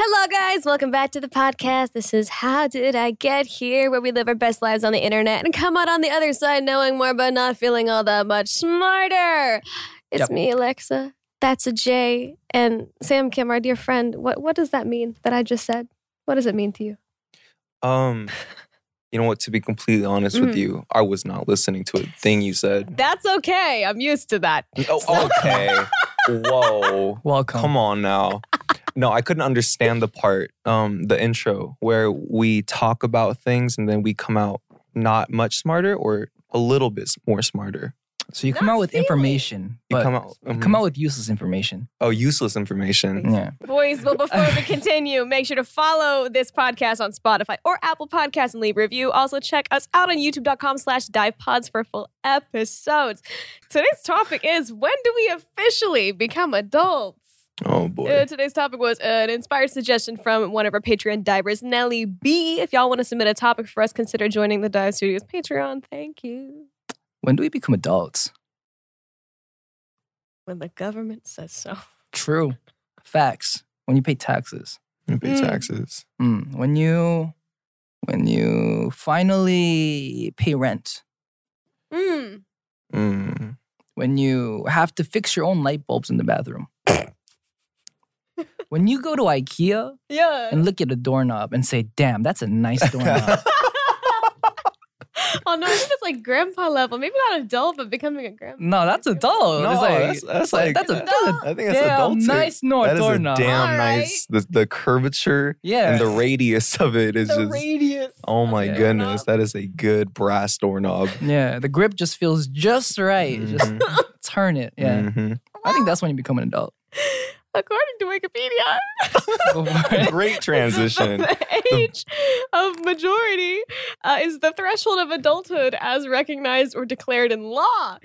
Hello, guys. Welcome back to the podcast. This is How Did I Get Here, where we live our best lives on the internet and come out on the other side knowing more but not feeling all that much smarter. It's Yep. me, Alexa. That's a J. And Sam Kim, our dear friend. What, what does that mean that I just said? What does it mean to you? Um, you know what? To be completely honest with Mm. you, I was not listening to a thing you said. That's okay. I'm used to that. Oh, okay. Whoa. Welcome. Come on now. No, I couldn't understand the part, um, the intro where we talk about things and then we come out not much smarter or a little bit more smarter. So you come Not out with feeling. information, You come out, you mhm. come out with useless information. oh, useless information. Yeah. Boys, but before we continue, make sure to follow this podcast on Spotify or Apple Podcasts and leave a review. Also, check us out on youtube.com slash divepods for full episodes. Today's topic is when do we officially become adults? Oh boy. Uh, today's topic was an inspired suggestion from one of our Patreon divers, Nelly B. If y'all want to submit a topic for us, consider joining the Dive Studios Patreon. Thank you. When do we become adults? When the government says so. True. Facts. When you pay taxes. When You pay Mm. taxes. Mm. When you when you finally pay rent. Mm. Mm. When you have to fix your own light bulbs in the bathroom. when you go to IKEA Yeah. and look at a doorknob and say, damn, that's a nice doorknob. oh no, I think it's like grandpa level. Maybe not adult, but becoming a grandpa. no, that's adult. No, It's like- that's, that's like, that's a, that's a I think that's damn adulting. nice no that is a doorknob. damn All nice. The, the curvature Yeah. and the radius of it is The just. radius. Oh my Yeah. goodness, that is a good brass doorknob. Yeah, the grip just feels just right. Just Mhm. turn it. Yeah. Mhm. I think that's when you become an adult. According to Wikipedia, Go for it. Great transition. the age of majority uh, is the threshold of adulthood as recognized or declared in law.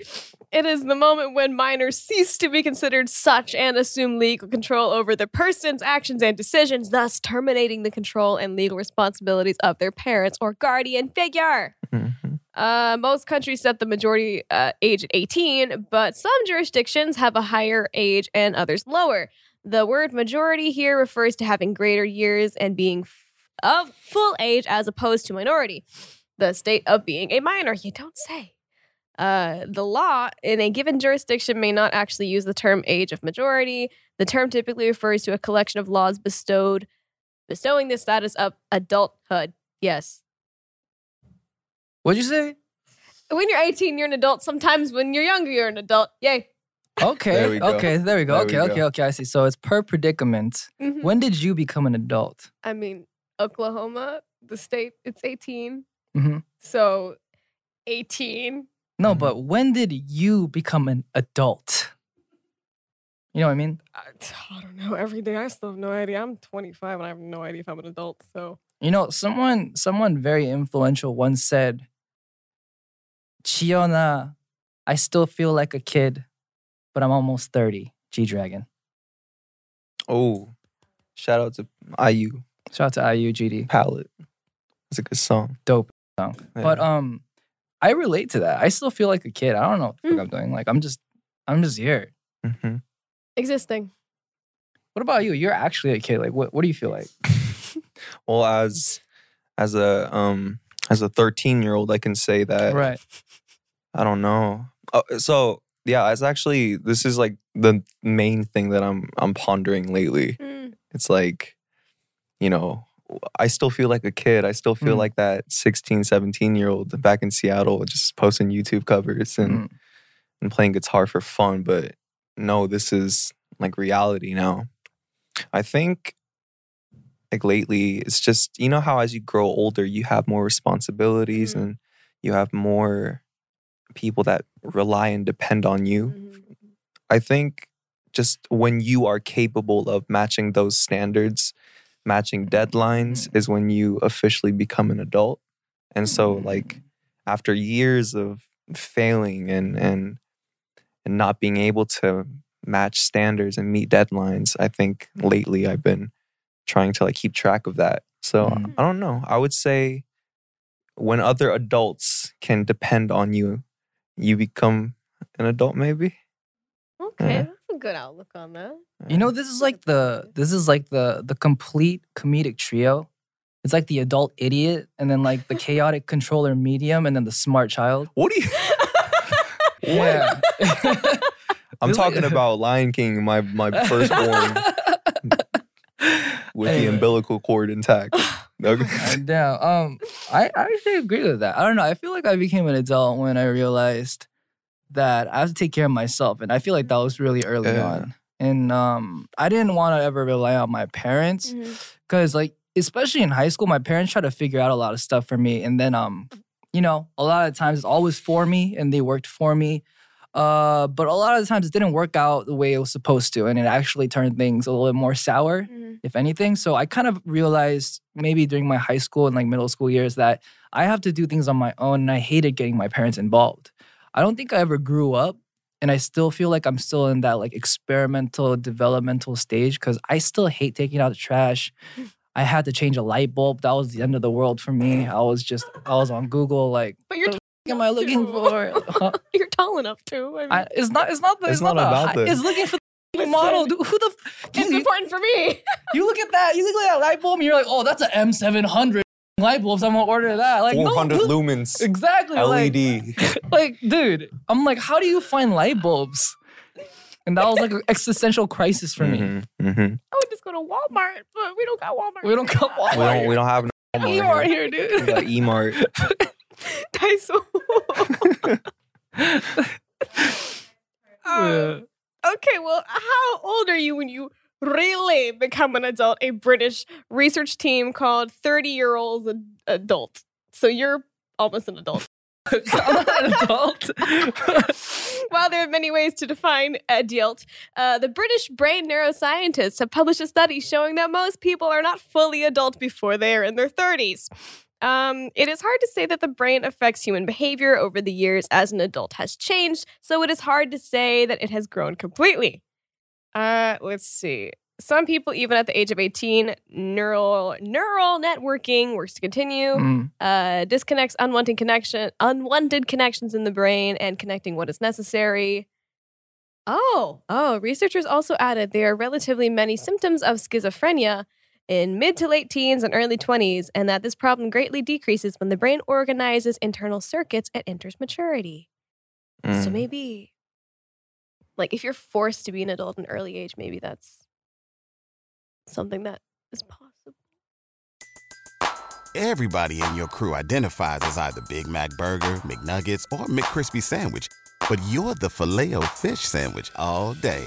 It is the moment when minors cease to be considered such and assume legal control over their persons, actions, and decisions, thus terminating the control and legal responsibilities of their parents or guardian figure. Mhm. Uh, most countries set the majority uh, age at 18, but some jurisdictions have a higher age and others lower. The word majority here refers to having greater years and being f- of full age as opposed to minority. The state of being a minor, you don't say. Uh, the law in a given jurisdiction may not actually use the term age of majority. The term typically refers to a collection of laws bestowed bestowing the status of adulthood. Yes. What'd you say? When you're 18, you're an adult. Sometimes when you're younger, you're an adult. Yay. Okay. There we go. Okay. There we go. There okay. we Okay. go. Okay. I see. So it's per predicament. Mhm. When did you become an adult? I mean, Oklahoma, the state, it's 18. hmm So 18. No, Mhm. but when did you become an adult? You know what I mean? I, I don't know. Every day, I still have no idea. I'm 25 and I have no idea if I'm an adult. So You know, someone someone very influential once said, Chiona, I still feel like a kid, but I'm almost 30. G Dragon. Oh, shout out to IU Shout out to IU GD. Palette. It's a good song. Dope song. But um I relate to that. I still feel like a kid. I don't know what the fuck Mm. I'm doing. Like I'm just I'm just here. Mhm. existing. What about you? You're actually a kid. Like what what do you feel like? well, as as a um as a 13 year old, I can say that right. I don't know. Oh, so yeah, it's actually this is like the main thing that I'm I'm pondering lately. Mm. It's like, you know, I still feel like a kid. I still feel Mm. like that 16, 17 year old back in Seattle, just posting YouTube covers and, Mm. and playing guitar for fun. But no, this is like reality now. I think like lately, it's just, you know, how as you grow older, you have more responsibilities Mhm. and you have more people that rely and depend on you. Mhm. I think just when you are capable of matching those standards, matching deadlines, is when you officially become an adult. And so, like, after years of failing and and and not being able to match standards and meet deadlines, I think lately I've been trying to like keep track of that. So Mhm. I don't know. I would say when other adults can depend on you, you become an adult maybe. Okay, Yeah. that's a good outlook on that. You know, this is like the this is like the the complete comedic trio. It's like the adult idiot, and then like the chaotic controller medium, and then the smart child. What do you Yeah. I'm talking about Lion King, my my firstborn with the umbilical cord intact. Okay. Damn. Um, I, I actually agree with that. I don't know. I feel like I became an adult when I realized that I have to take care of myself, and I feel like that was really early Yeah. on. And um, I didn't want to ever rely on my parents because, like, especially in high school, my parents tried to figure out a lot of stuff for me, and then um, you know, a lot of times it's always for me, and they worked for me. Uh, but a lot of the times it didn't work out the way it was supposed to, and it actually turned things a little bit more sour Mhm. if anything. So I kind of realized maybe during my high school and like middle school years that I have to do things on my own and I hated getting my parents involved. I don't think I ever grew up and I still feel like I'm still in that like experimental developmental stage cuz I still hate taking out the trash. I had to change a light bulb. That was the end of the world for me. I was just I was on Google like But you're am I looking too. for? Huh? you're tall enough too. I mean, I, it's not it's not the, It's not the about height, the- It's looking for the Listen. model. Dude, Who the f- it's you- important for me. you look at that. You look at that light bulb, and you're like, "Oh, that's an M700 light bulb. So I'm gonna order that." Like, no, 400 dude, lumens, exactly. Like, LED. like, dude, I'm like, how do you find light bulbs? And that was like an existential crisis for me. Mhm, mhm. I would just go to Walmart, but we don't got Walmart. We don't got We Walmart. don't we don't have no You Walmart are here. here, We dude. got E-Mart. Daiso. Yeah. Okay, well, how old are you when you really become an adult? A British research team called 30 year olds ad- adult. So you're almost an adult. I'm an adult. While there are many ways to define adult, uh, the British brain neuroscientists have published a study showing that most people are not fully adult before they are in their 30s. Um, it is hard to say that the brain affects human behavior over the years as an adult has changed, so it is hard to say that it has grown completely. Uh, let's see. Some people, even at the age of 18, neural neural networking works to continue Mm. uh, disconnects unwanted connection, unwanted connections in the brain, and connecting what is necessary. Oh, oh! Researchers also added there are relatively many symptoms of schizophrenia in mid to late teens and early twenties, and that this problem greatly decreases when the brain organizes internal circuits and enters maturity. So Mm. maybe, like, if you're forced to be an adult in early age, maybe that's something that is possible. Everybody in your crew identifies as either Big Mac Burger, McNuggets, or McCrispy Sandwich. But you're the Filet-O-Fish Sandwich all day.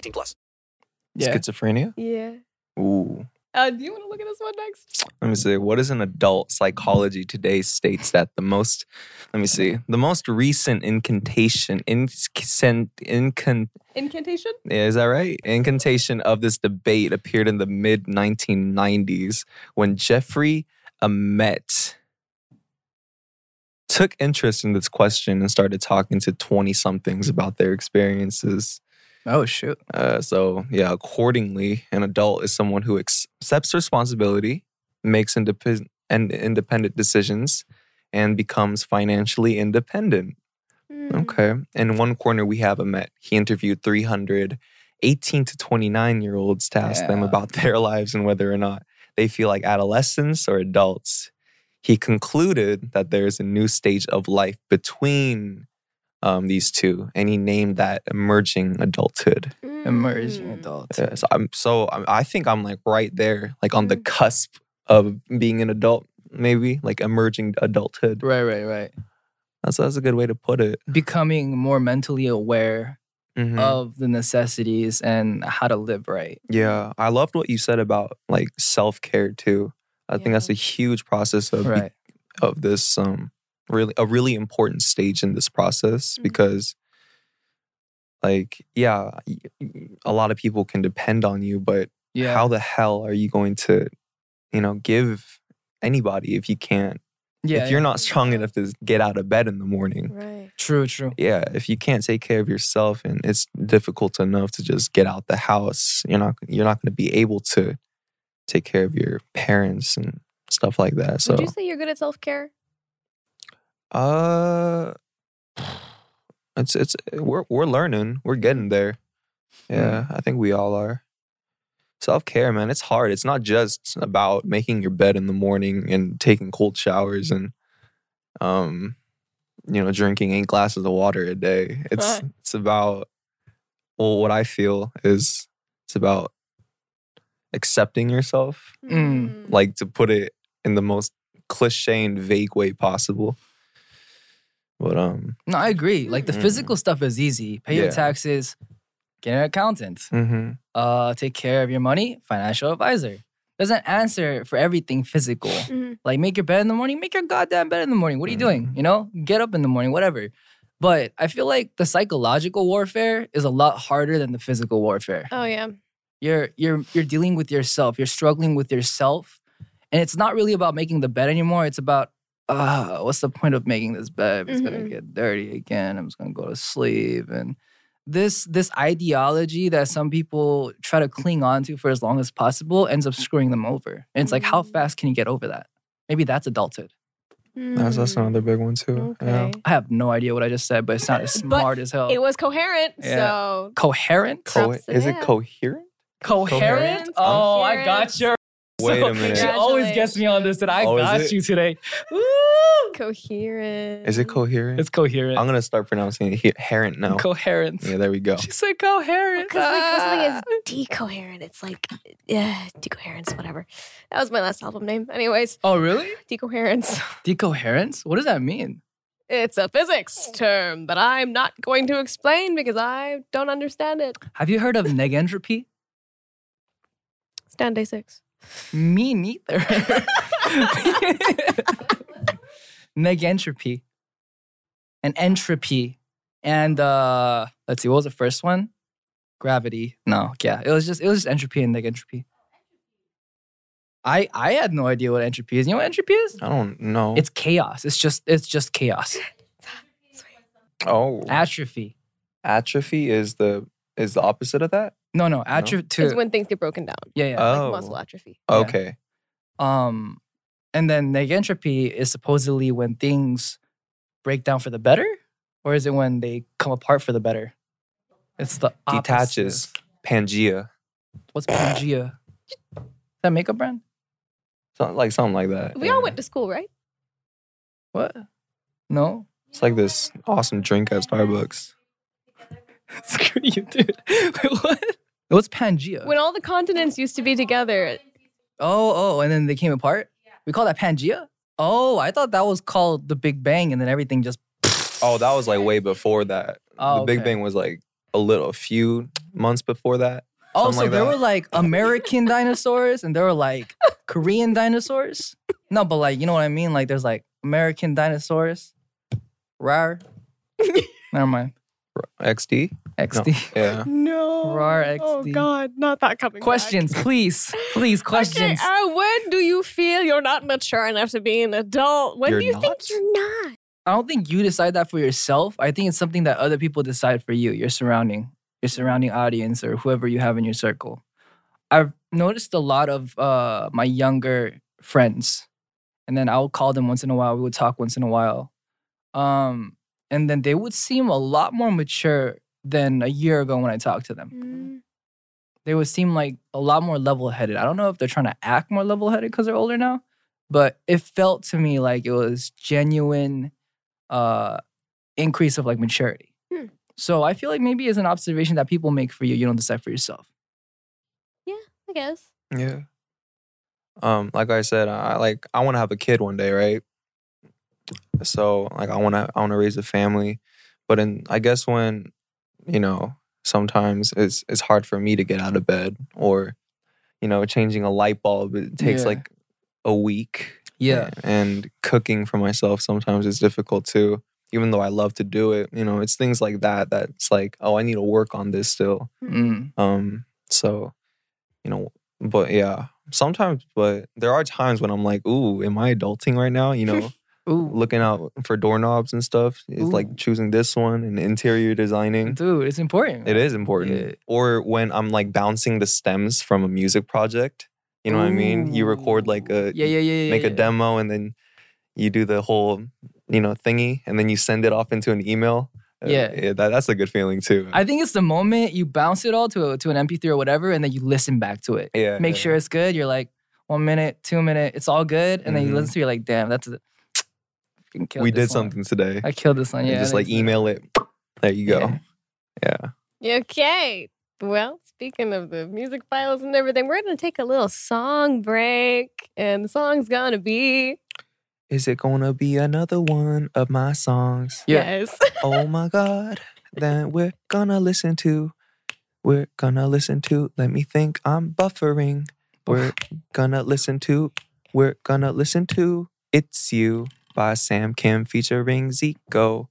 18 plus. Yeah. Schizophrenia? Yeah. Ooh. Uh, do you want to look at this one next? Let me see. What is an adult psychology today states that the most, let me see, the most recent incantation, incent, incon, Incantation? yeah, is that right? Incantation of this debate appeared in the mid 1990s when Jeffrey Arnett took interest in this question and started talking to 20 somethings about their experiences. Oh shoot. Uh, so, yeah, accordingly, an adult is someone who ex- accepts responsibility, makes independent and independent decisions, and becomes financially independent. Hmm. Okay. In one corner, we have Arnett. He interviewed 300 18 to 29 year olds to ask them about their lives and whether or not they feel like adolescents or adults. He concluded that there's a new stage of life between um, these two, and he named that emerging adulthood. Emerging Mm. adult. Yeah, so I'm so I'm, I think I'm like right there, like on the Mm. cusp of being an adult, maybe like emerging adulthood. Right, right, right. That's that's a good way to put it. Becoming more mentally aware Mhm. of the necessities and how to live right. Yeah, I loved what you said about like self care too. I think that's a huge process of be- Right. of this um really a really important stage in this process Mhm. because like yeah, a lot of people can depend on you, but Yeah. how the hell are you going to you know give anybody if you can't yeah. if you're yeah. not strong enough to get out of bed in the morning Right. True, true. yeah if you can't take care of yourself and it's difficult enough to just get out the house you're not you're not going to be able to take care of your parents and stuff like that so Would you say you're good at self care? Uh it's it's we're we're learning. We're getting there. Yeah i think we all are. Self-care man it's hard. It's not just about making your bed in the morning and taking cold showers and um you know drinking eight glasses of water a day. It's Right. it's about well what i feel is it's about accepting yourself. Mm. like to put it in the most cliche and vague way possible but um No, I agree. Like the Mm. physical stuff is easy. Pay your taxes, get an accountant, mhm. uh, take care of your money, financial advisor. Doesn't answer for everything physical. Mhm. Like make your bed in the morning, make your goddamn bed in the morning. What are you doing? Mhm. You know, get up in the morning, whatever. But I feel like the psychological warfare is a lot harder than the physical warfare. Oh yeah. You're you're you're dealing with yourself. You're struggling with yourself, and it's not really about making the bed anymore. It's about uh, what's the point of making this bed? It's gonna Mhm. get dirty again. I'm just gonna go to sleep and this this ideology that some people try to cling on to for as long as possible ends up screwing them over. And it's like, how Mm. fast can you get over that? Maybe that's adulthood. That's that's Mm. another big one too. Yeah. I have no idea what I just said, but it sounded But smart as hell. It was coherent, Yeah. so coherent. Co- is it coherent? Coherent? Coherent. Oh, I got Coherent. You. Wait a minute. She always gets me on this that I Oh, is got it? you today. Woo! coherent. Is it coherent? It's coherent. I'm gonna start pronouncing it he- herent now. coherent. yeah, there we go. She said coherent. Because like Ah. something is decoherent. It's like yeah, decoherence, whatever. That was my last album name. Anyways, oh, really? decoherence. Decoherence? What does that mean? It's a physics term that I'm not going to explain because I don't understand it. Have you heard of negentropy? Stand DAY6. Me neither. negentropy and entropy. And uh let's see, what was the first one? Gravity. No, yeah. It was just it was just entropy and negentropy. I I had no idea what entropy is. You know what entropy is? I don't know. It's chaos. It's just it's just chaos. oh, Atrophy. atrophy is the is the opposite of that. No, no, atrophy. Is when things get broken down, yeah, yeah. Oh. like muscle atrophy. Yeah. Okay. Um, and then negentropy is supposedly when things break down for the better, or is it when they come apart for the better? It's the Detaches. opposite. Pangea. What's Pangea? Is that makeup brand? Something like something like that. We yeah. all went to school, right? What? No. It's like this awesome drink at Starbucks. Screw you, dude. Wait, what? What's Pangea? When all the continents used to be together. oh, oh, and then they came apart. We call that Pangea. Oh, I thought that was called the Big Bang, and then everything just. Oh, that was like way before that. Oh, the Big okay. Bang was like a little, a few months before that. Oh, so like there that. were like American dinosaurs and there were like Korean dinosaurs. No, but like you know what I mean. Like there's like American dinosaurs. Rar. Never mind. XD. No. XD. Yeah. No. Rar Oh God, not that coming. back. Questions, please, please. Okay, Questions. uh, when do you feel you're not mature enough to be an adult? When You're do you not? think you're not? I don't think you decide that for yourself. I think it's something that other people decide for you. Your surrounding, your surrounding audience, or whoever you have in your circle. I've noticed a lot of uh, my younger friends, and then I'll call them once in a while. We would talk once in a while, um, and then they would seem a lot more mature than a year ago when I talked to them. Mm, They would seem like a lot more level-headed. I don't know if they're trying to act more level-headed because they're older now, but it felt to me like it was genuine uh increase of like maturity. Hmm. So I feel like maybe it's an observation that people make for you. You don't decide for yourself. Yeah, I guess. Yeah. Um, like I said, I like I want to have a kid one day, right? So like I want to I want to raise a family, but in I guess when you know sometimes it's it's hard for me to get out of bed or you know changing a light bulb it takes Yeah. like a week. Yeah. And cooking for myself sometimes is difficult too. Even though I love to do it, you know, it's things like that that's like, oh, I need to work on this still. Mm. Um, so, you know, but yeah, sometimes, but there are times when I'm like, ooh, am I adulting right now? You know, Ooh, looking out for doorknobs and stuff. It's Ooh. like choosing this one and interior designing. dude, it's important. It is important. Yeah. Or when I'm like bouncing the stems from a music project. You know what I mean? You record like a yeah, yeah, yeah, yeah. make a demo and then you do the whole, you know, thingy and then you send it off into an email. Uh, Yeah. that, that's a good feeling too. I think it's the moment you bounce it all to a, to an MP3 or whatever, and then you listen back to it. yeah. Make yeah. sure it's good. You're like one minute, two minute, it's all good, and then you Mhm. listen to it, you're like, damn, that's a, fucking killed we did one. something today. I killed this one. and Yeah, just like email it. There you go. Yeah. Yeah. Okay. Well, speaking of the music files and everything, we're gonna take a little song break, and the song's gonna be Is it gonna be another one of my songs? Yeah. yes. oh my god. Then we're gonna listen to. We're gonna listen to. Let me think. I'm buffering. We're gonna listen to. We're gonna listen to. It's You by Sam Kim featuring Zico.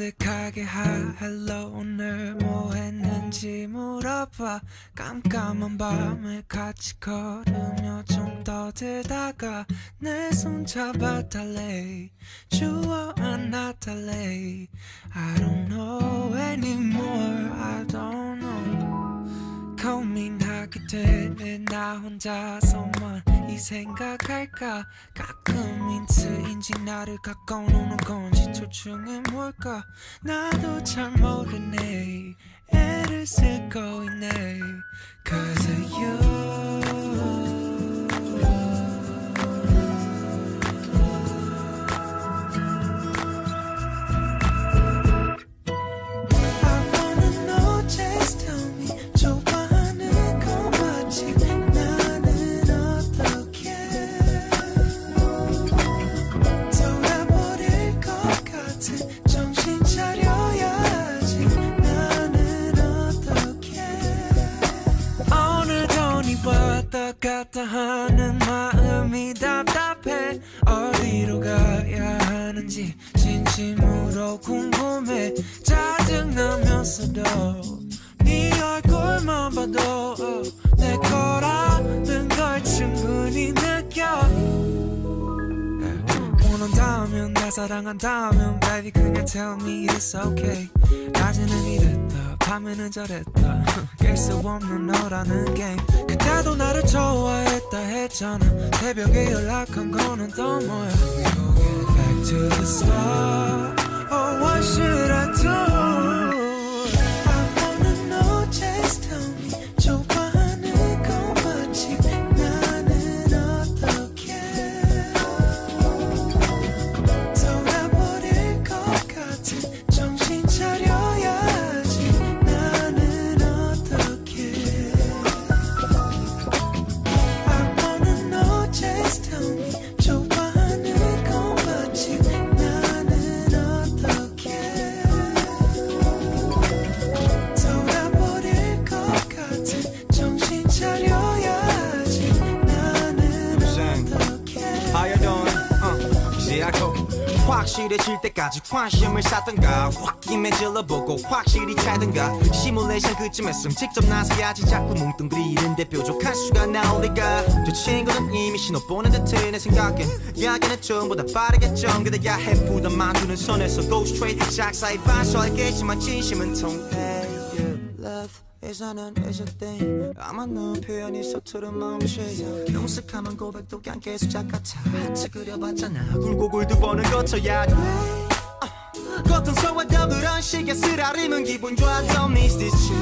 어색하게 하 헬로 오늘 뭐 했는지 물어봐. 깜깜한 밤을 같이 걸으며 좀 떠들다가 내 손 잡아 달래. 주워 안아 달래. I don't know anymore. I don't know. 고민하게 되네 나 혼자서만 이 생각할까? 가끔 힌트인지 나를 가까워놓는 건지 둘 중에 뭘까? 나도 잘 모르네. 애를 쓰고 있네. Cause of you 날 사랑한다면 baby 그냥 tell me it's okay. 낮에는 이랬다 밤에는 저랬다. 깰 수 없는 너라는 게임 그때도 나를 좋아했다 했잖아. 새벽에 연락한 거는 또 뭐야? We gon' get back to the start. Oh what should 때까지 관심을 쌓던가? 확 김에 질러보고 확실히 차든가? 시뮬레이션 그쯤에서 직접 나서야지 자꾸 뭉뚱그리는데 뾰족한 수가 나올 리가? 저 친구는 이미 신호 보낸 듯해 내 생각엔. 이야기는 전보다 빠르겠죠 그대 야 해부던 만두는 손에서 go straight 작사의 반서 알겠지만 진심은 통해 love is a thing. 아마 너 표현이 서투른 마음씨 경색하면 고백도 그냥 계속 같아 하트 그려봤잖아. 굴곡을 두 번은 거쳐야 돼. 아, 고통스러워도 그런 식의 쓰라림은 기분 좋아 Don't miss this chance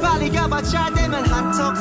빨리 가봐 잘 되면 한턱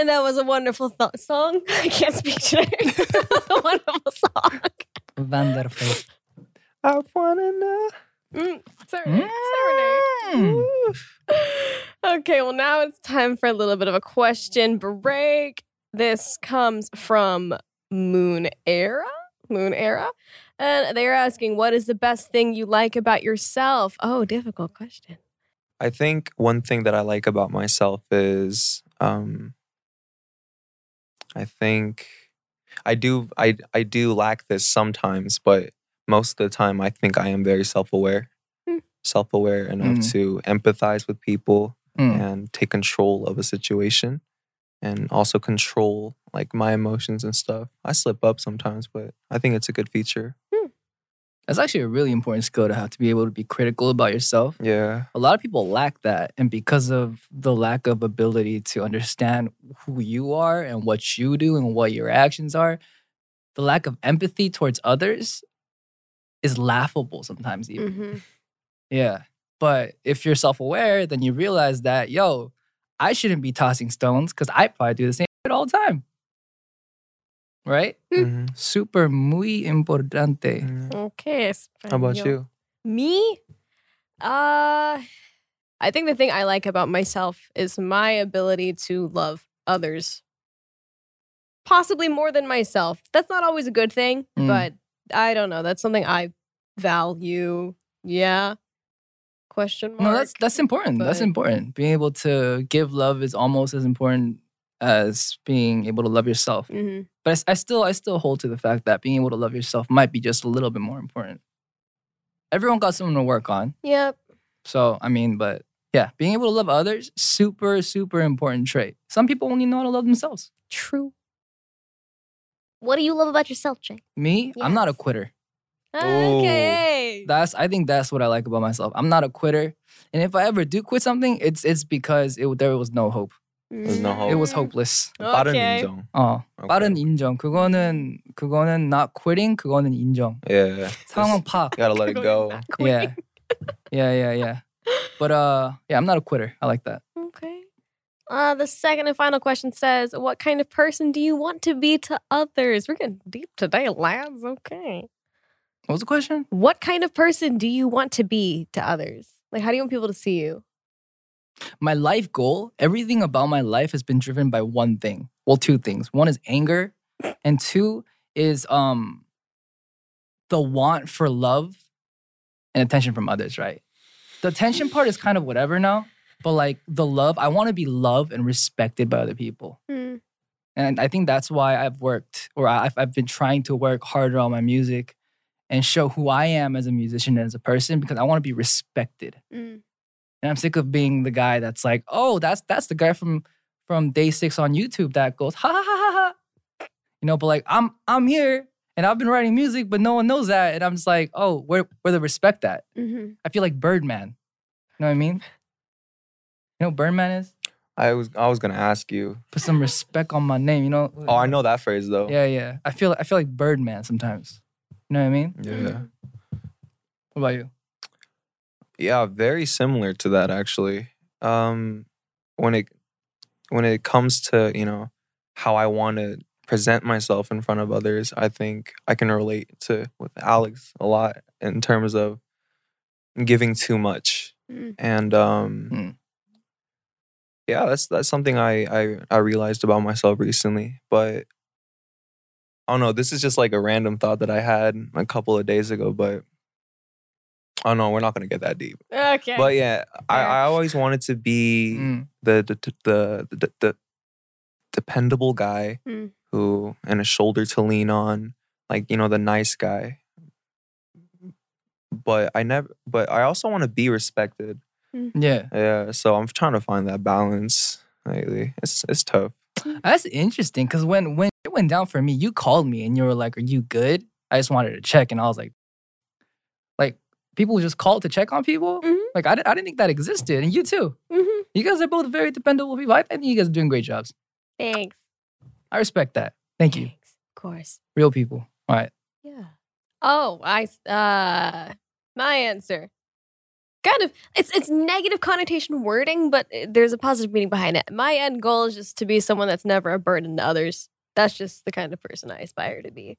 And that was a wonderful th- song. I can't speak today. that was a wonderful song. Wonderful. I wanna know. Mm, sorry, serenade. Okay, well, now it's time for a little bit of a question break. This comes from Moon Era. Moon Era. And they're asking, what is the best thing you like about yourself? Oh, difficult question. I think one thing that I like about myself is um I think I do I I do lack this sometimes, but most of the time I think I am very self-aware. Hmm. Self-aware enough Mm. to empathize with people Mm. and take control of a situation and also control like my emotions and stuff. I slip up sometimes, but I think it's a good feature. That's actually a really important skill to have to be able to be critical about yourself. Yeah. A lot of people lack that. And because of the lack of ability to understand who you are and what you do and what your actions are, the lack of empathy towards others is laughable sometimes, even. hmm Yeah. But if you're self aware, then you realize that, yo, I shouldn't be tossing stones because I probably do the same shit all the time. Right? Mhm. Super muy importante. Mhm. Okay. How about you? Me? Uh I think the thing I like about myself is my ability to love others. Possibly more than myself. That's not always a good thing, Mm. but I don't know. That's something I value. Yeah. Question mark. No, that's that's important. That's important. Being able to give love is almost as important as being able to love yourself. Mhm. But I still I still hold to the fact that being able to love yourself might be just a little bit more important. Everyone got something to work on. Yep. So I mean, but yeah, being able to love others, super, super important trait. Some people only know how to love themselves. True. What do you love about yourself, Jae? Me, I'm not a quitter. Okay. That's I think that's what I like about myself. I'm not a quitter. And if I ever do quit something, it's it's because it, there was no hope. There's no hope. It was hopeless. 빠른 Okay. 인정. 어, Okay. 빠른 인정. 그거는 그거는 not quitting. 그거는 인정. Yeah. 상황 파. Gotta let it go. Yeah. Yeah, yeah, yeah. But uh yeah, I'm not a quitter. I like that. Okay. Uh, the second and final question says, What kind of person do you want to be to others? We're getting deep today, lads. Okay. What was the question? What kind of person do you want to be to others? Like, how do you want people to see you? My life goal, everything about my life has been driven by one thing. Well, two things. One is anger, and two is um the want for love and attention from others, right? The attention part is kind of whatever now, but like the love, I want to be loved and respected by other people. Hmm. And I think that's why I've worked, or I've, I've been trying to work harder on my music and show who I am as a musician and as a person because I want to be respected. Mm. And I'm sick of being the guy that's like, oh, that's that's the guy from from DAY6 on YouTube that goes, ha ha ha ha ha. You know, but like I'm I'm here and I've been writing music, but no one knows that. And I'm just like, oh, where where the respect at? hmm I feel like Birdman. You know what I mean? You know what Birdman is? I was I was gonna ask you. Put some respect on my name. You know. Oh, I know that phrase though. Yeah, yeah. I feel I feel like Birdman sometimes. You know what I mean? Yeah. What about you? Yeah, very similar to that actually. Um, when it when it comes to you know how I want to present myself in front of others, I think I can relate to with Alex a lot in terms of giving too much, Mm. and um, Mm. yeah, that's that's something I, I I realized about myself recently. But I don't know. This is just like a random thought that I had a couple of days ago, but. Oh no, we're not gonna get that deep. Okay. But yeah, I, I always wanted to be Mm. the the the the, the, the dependable guy Mm. who and a shoulder to lean on, like you know the nice guy. But I never. But I also want to be respected. Yeah. Yeah, so I'm trying to find that balance lately. It's it's tough. That's interesting because when when it went down for me, you called me and you were like, "Are you good?" I just wanted to check, and I was like, "Like people just called to check on people? Mhm. Like I, I didn't think that existed, and you too. Mhm. You guys are both very dependable people. I think you guys are doing great jobs. Thanks. I respect that. Thank you, Thanks. Of course. real people. All right. Yeah. Oh, I uh my answer. Kind of it's it's negative connotation wording, but uh, there's a positive meaning behind it. My end goal is just to be someone that's never a burden to others. That's just the kind of person I aspire to be.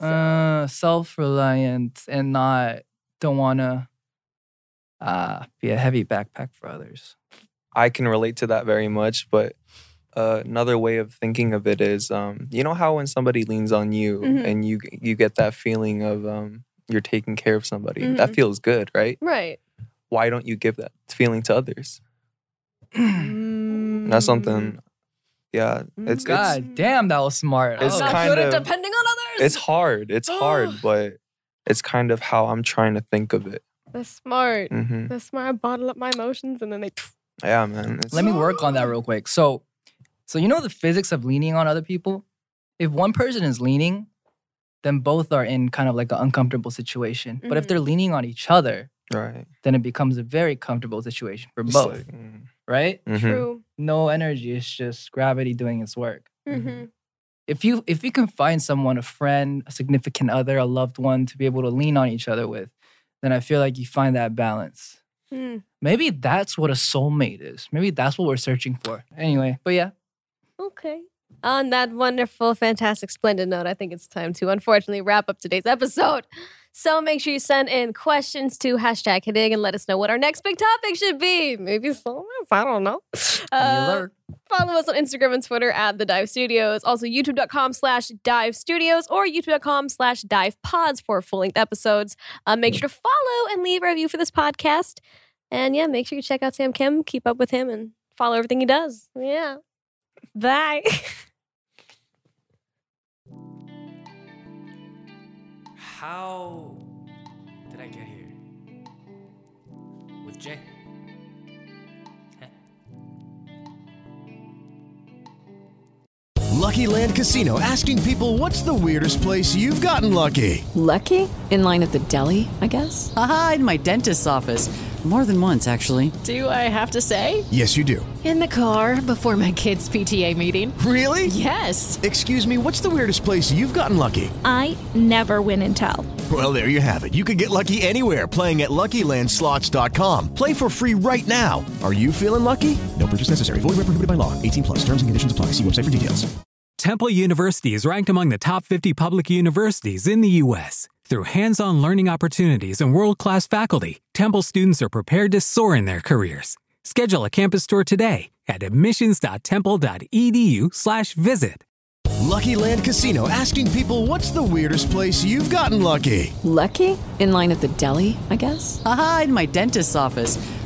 So, Uh, self-reliant and not don't wanna uh be a heavy backpack for others. I can relate to that very much, but uh, another way of thinking of it is, um, you know how when somebody leans on you Mhm. and you you get that feeling of um, you're taking care of somebody, Mhm. that feels good, right? right. Why don't you give that feeling to others? Mm. That's something. Yeah, it's God it's damn, that was smart. it's Oh, kind good at of- depending on others. it's hard. It's hard, but it's kind of how I'm trying to think of it. That's smart. hmm That's smart. I bottle up my emotions and then they Yeah, man. It's, Let me work on that real quick. So, so you know the physics of leaning on other people. If one person is leaning, then both are in kind of like an uncomfortable situation. But if Mhm. they're leaning on each other, right. then it becomes a very comfortable situation for It's both, like, mm, right? mhm. true. No energy. It's just gravity doing its work. Mm-hmm. If you if you can find someone, a friend, a significant other, a loved one, to be able to lean on each other with, then I feel like you find that balance. Mm. Maybe that's what a soulmate is. Maybe that's what we're searching for. Anyway, but yeah. Okay. On that wonderful, fantastic, splendid note, I think it's time to unfortunately wrap up today's episode. So make sure you send in questions to hashtag Hidig and let us know what our next big topic should be. Maybe soulmates, I don't know. Uh, follow us on Instagram and Twitter at The Dive Studios. Also, youtube.com slash Dive Studios or youtube.com slash Dive Pods for full-length episodes. Uh, make sure to follow and leave a review for this podcast. And yeah, make sure you check out Sam Kim, keep up with him, and follow everything he does. Yeah. Bye. How did I get here? With Jay? Lucky Land Casino asking people what's the weirdest place you've gotten lucky? Lucky? In line at the deli, I guess? Aha, in my dentist's office. More than once, actually. Do I have to say? Yes, you do. In the car before my kids' PTA meeting. Really? Yes. Excuse me, what's the weirdest place you've gotten lucky? I never win and tell. Well, there you have it. You can get lucky anywhere playing at LuckyLandSlots.com. Play for free right now. Are you feeling lucky? No purchase necessary. Void where prohibited by law. 18 plus. Terms and conditions apply. See website for details. Temple University is ranked among the top 50 public universities in the U.S. Through hands-on learning opportunities and world-class faculty, Temple students are prepared to soar in their careers. Schedule a campus tour today at admissions.temple.edu/visit. Lucky Land Casino asking people what's the weirdest place you've gotten lucky? Lucky? In line at the deli, I guess? Aha, in my dentist's office.